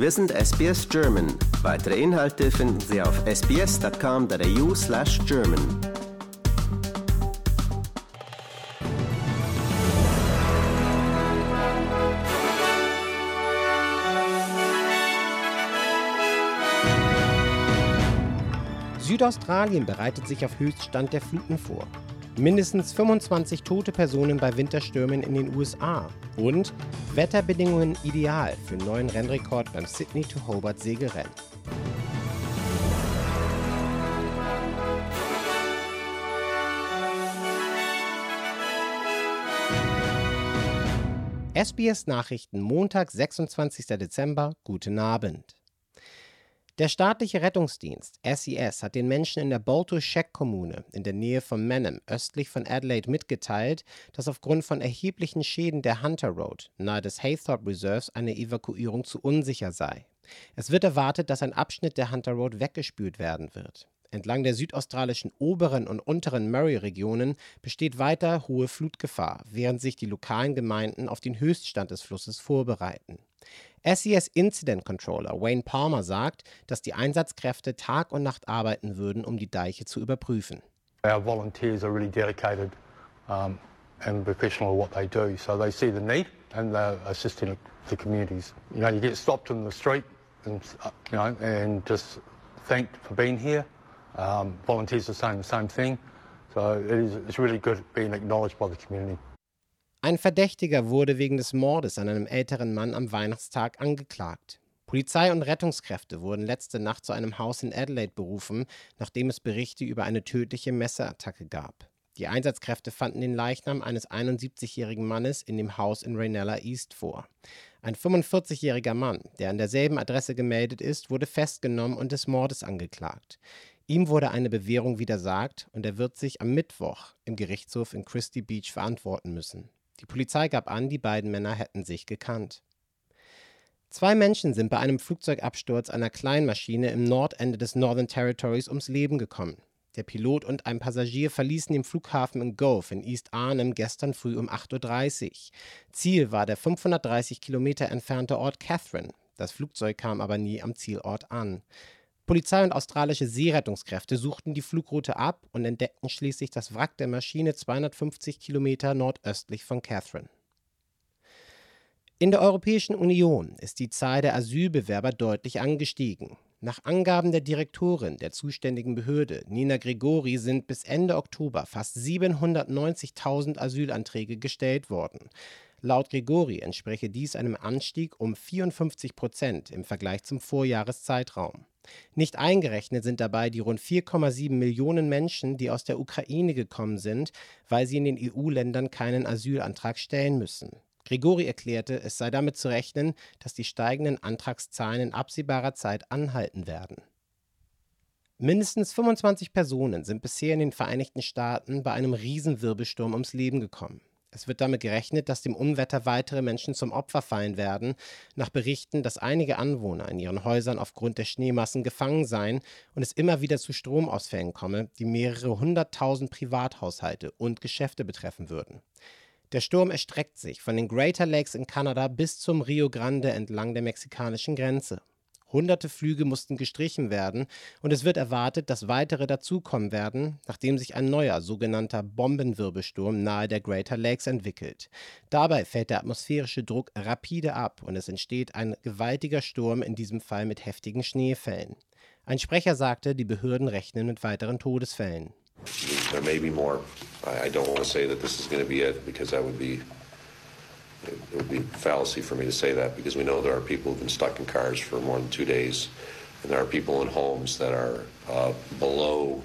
Wir sind SBS German. Weitere Inhalte finden Sie auf sbs.com.au/german. Südaustralien bereitet sich auf Höchststand der Fluten vor. Mindestens 25 tote Personen bei Winterstürmen in den USA. Und Wetterbedingungen ideal für einen neuen Rennrekord beim Sydney to Hobart Segelrennen. SBS Nachrichten Montag, 26. Dezember. Guten Abend. Der staatliche Rettungsdienst SES hat den Menschen in der Bolto-Sheck-Kommune in der Nähe von Menham östlich von Adelaide mitgeteilt, dass aufgrund von erheblichen Schäden der Hunter Road nahe des Haythorpe Reserves eine Evakuierung zu unsicher sei. Es wird erwartet, dass ein Abschnitt der Hunter Road weggespült werden wird. Entlang der südaustralischen oberen und unteren Murray-Regionen besteht weiter hohe Flutgefahr, während sich die lokalen Gemeinden auf den Höchststand des Flusses vorbereiten. SES Incident Controller Wayne Palmer sagt, dass die Einsatzkräfte Tag und Nacht arbeiten würden, um die Deiche zu überprüfen. Our volunteers are really dedicated um, and professional at what they do, so they see the need and they're assisting the communities. You know, you get stopped in the street and you know and just thanked for being here. Um, volunteers are saying the same thing, so it is, it's really good being acknowledged by the community. Ein Verdächtiger wurde wegen des Mordes an einem älteren Mann am Weihnachtstag angeklagt. Polizei und Rettungskräfte wurden letzte Nacht zu einem Haus in Adelaide berufen, nachdem es Berichte über eine tödliche Messerattacke gab. Die Einsatzkräfte fanden den Leichnam eines 71-jährigen Mannes in dem Haus in Rainella East vor. Ein 45-jähriger Mann, der an derselben Adresse gemeldet ist, wurde festgenommen und des Mordes angeklagt. Ihm wurde eine Bewährung widersagt und er wird sich am Mittwoch im Gerichtshof in Christie Beach verantworten müssen. Die Polizei gab an, die beiden Männer hätten sich gekannt. Zwei Menschen sind bei einem Flugzeugabsturz einer Kleinmaschine im Nordende des Northern Territories ums Leben gekommen. Der Pilot und ein Passagier verließen den Flughafen in Gove in East Arnhem gestern früh um 8.30 Uhr. Ziel war der 530 Kilometer entfernte Ort Catherine. Das Flugzeug kam aber nie am Zielort an. Polizei und australische Seerettungskräfte suchten die Flugroute ab und entdeckten schließlich das Wrack der Maschine 250 Kilometer nordöstlich von Catherine. In der Europäischen Union ist die Zahl der Asylbewerber deutlich angestiegen. Nach Angaben der Direktorin der zuständigen Behörde, Nina Gregori, sind bis Ende Oktober fast 790.000 Asylanträge gestellt worden. Laut Gregori entspreche dies einem Anstieg um 54 Prozent im Vergleich zum Vorjahreszeitraum. Nicht eingerechnet sind dabei die rund 4,7 Millionen Menschen, die aus der Ukraine gekommen sind, weil sie in den EU-Ländern keinen Asylantrag stellen müssen. Grigori erklärte, es sei damit zu rechnen, dass die steigenden Antragszahlen in absehbarer Zeit anhalten werden. Mindestens 25 Personen sind bisher in den Vereinigten Staaten bei einem Riesenwirbelsturm ums Leben gekommen. Es wird damit gerechnet, dass dem Unwetter weitere Menschen zum Opfer fallen werden, nach Berichten, dass einige Anwohner in ihren Häusern aufgrund der Schneemassen gefangen seien und es immer wieder zu Stromausfällen komme, die mehrere hunderttausend Privathaushalte und Geschäfte betreffen würden. Der Sturm erstreckt sich von den Greater Lakes in Kanada bis zum Rio Grande entlang der mexikanischen Grenze. Hunderte Flüge mussten gestrichen werden und es wird erwartet, dass weitere dazukommen werden, nachdem sich ein neuer sogenannter Bombenwirbelsturm nahe der Greater Lakes entwickelt. Dabei fällt der atmosphärische Druck rapide ab und es entsteht ein gewaltiger Sturm, in diesem Fall mit heftigen Schneefällen. Ein Sprecher sagte, die Behörden rechnen mit weiteren Todesfällen. There may be more. I don't want to say that this is going to be it because that would be it would be fallacy for me to say that because we know there are people who've been stuck in cars for more than two days, and there are people in homes that are uh, below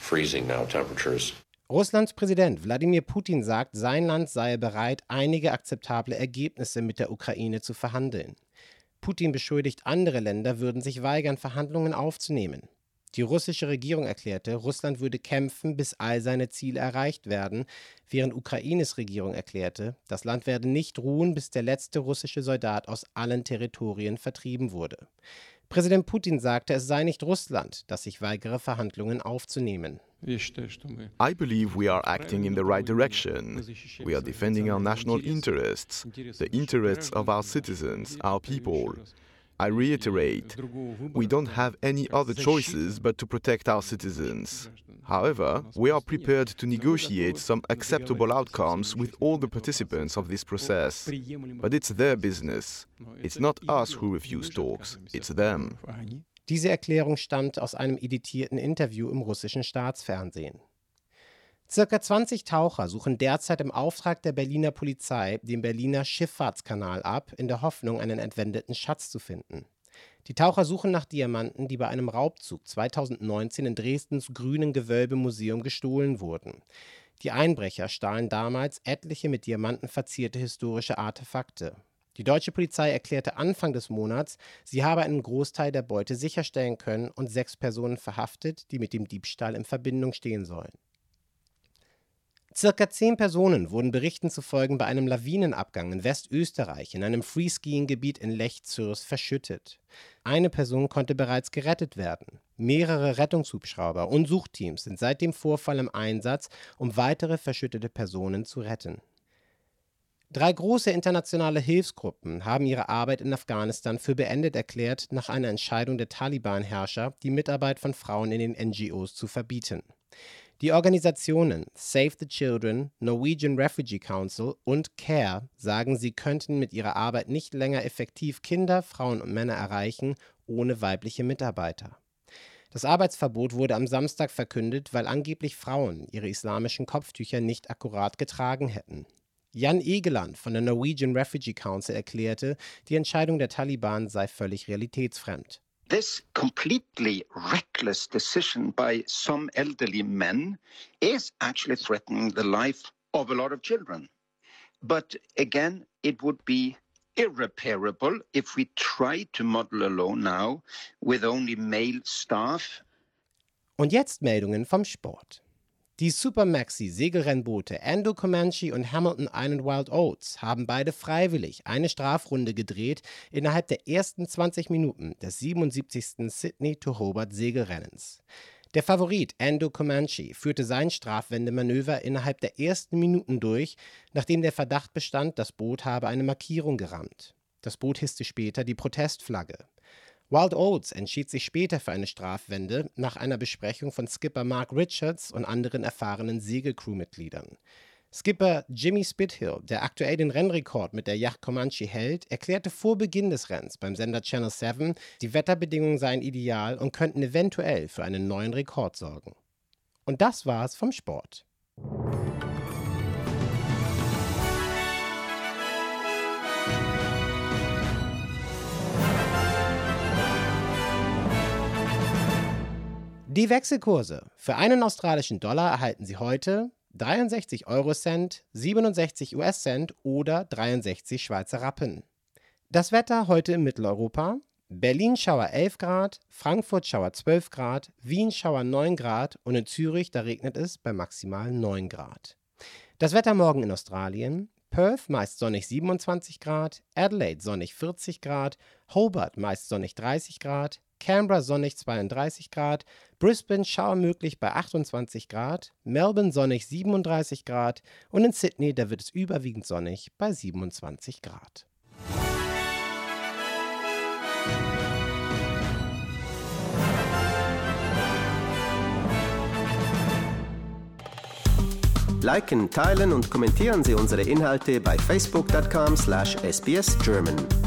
freezing now temperatures. Russlands Präsident Wladimir Putin sagt, sein Land sei bereit, einige akzeptable Ergebnisse mit der Ukraine zu verhandeln. Putin beschuldigt, andere Länder würden sich weigern, Verhandlungen aufzunehmen. Die russische Regierung erklärte, Russland würde kämpfen, bis all seine Ziele erreicht werden, während Ukraines Regierung erklärte, das Land werde nicht ruhen, bis der letzte russische Soldat aus allen Territorien vertrieben wurde. Präsident Putin sagte, es sei nicht Russland, das sich weigere, Verhandlungen aufzunehmen. I believe we are acting in the right direction. We are defending our national interests, the interests of our citizens, our people. I reiterate, we don't have any other choices but to protect our citizens. However, we are prepared to negotiate some acceptable outcomes with all the participants of this process. But it's their business. It's not us who refuse talks, it's them. Diese Erklärung stammt aus einem editierten Interview im russischen Staatsfernsehen. Circa 20 Taucher suchen derzeit im Auftrag der Berliner Polizei den Berliner Schifffahrtskanal ab, in der Hoffnung, einen entwendeten Schatz zu finden. Die Taucher suchen nach Diamanten, die bei einem Raubzug 2019 in Dresdens Grünen Gewölbemuseum gestohlen wurden. Die Einbrecher stahlen damals etliche mit Diamanten verzierte historische Artefakte. Die deutsche Polizei erklärte Anfang des Monats, sie habe einen Großteil der Beute sicherstellen können und sechs Personen verhaftet, die mit dem Diebstahl in Verbindung stehen sollen. Circa zehn Personen wurden Berichten zufolge bei einem Lawinenabgang in Westösterreich in einem Freeskiing-Gebiet in Lech-Zürs verschüttet. Eine Person konnte bereits gerettet werden. Mehrere Rettungshubschrauber und Suchteams sind seit dem Vorfall im Einsatz, um weitere verschüttete Personen zu retten. Drei große internationale Hilfsgruppen haben ihre Arbeit in Afghanistan für beendet erklärt, nach einer Entscheidung der Taliban-Herrscher, die Mitarbeit von Frauen in den NGOs zu verbieten. Die Organisationen Save the Children, Norwegian Refugee Council und CARE sagen, sie könnten mit ihrer Arbeit nicht länger effektiv Kinder, Frauen und Männer erreichen ohne weibliche Mitarbeiter. Das Arbeitsverbot wurde am Samstag verkündet, weil angeblich Frauen ihre islamischen Kopftücher nicht akkurat getragen hätten. Jan Egeland von der Norwegian Refugee Council erklärte, die Entscheidung der Taliban sei völlig realitätsfremd. This completely reckless decision by some elderly men is actually threatening the life of a lot of children. But again, it would be irreparable if we try to model a law now with only male staff. Und jetzt Meldungen vom Sport. Die Supermaxi-Segelrennboote Endo Comanche und Hamilton Island Wild Oats haben beide freiwillig eine Strafrunde gedreht innerhalb der ersten 20 Minuten des 77. Sydney to Hobart Segelrennens. Der Favorit Endo Comanche führte sein Strafwendemanöver innerhalb der ersten Minuten durch, nachdem der Verdacht bestand, das Boot habe eine Markierung gerammt. Das Boot hisste später die Protestflagge. Wild Oats entschied sich später für eine Strafwende nach einer Besprechung von Skipper Mark Richards und anderen erfahrenen Segelcrew-Mitgliedern. Skipper Jimmy Spithill, der aktuell den Rennrekord mit der Yacht Comanche hält, erklärte vor Beginn des Rennens beim Sender Channel 7, die Wetterbedingungen seien ideal und könnten eventuell für einen neuen Rekord sorgen. Und das war's vom Sport. Die Wechselkurse. Für einen australischen Dollar erhalten Sie heute 63 Eurocent, 67 US-Cent oder 63 Schweizer Rappen. Das Wetter heute in Mitteleuropa. Berlin Schauer 11 Grad, Frankfurt Schauer 12 Grad, Wien Schauer 9 Grad und in Zürich, da regnet es bei maximal 9 Grad. Das Wetter morgen in Australien. Perth meist sonnig 27 Grad, Adelaide sonnig 40 Grad, Hobart meist sonnig 30 Grad, Canberra sonnig 32 Grad, Brisbane Schauer möglich bei 28 Grad, Melbourne sonnig 37 Grad und in Sydney, da wird es überwiegend sonnig bei 27 Grad. Liken, teilen und kommentieren Sie unsere Inhalte bei facebook.com/sbsgerman.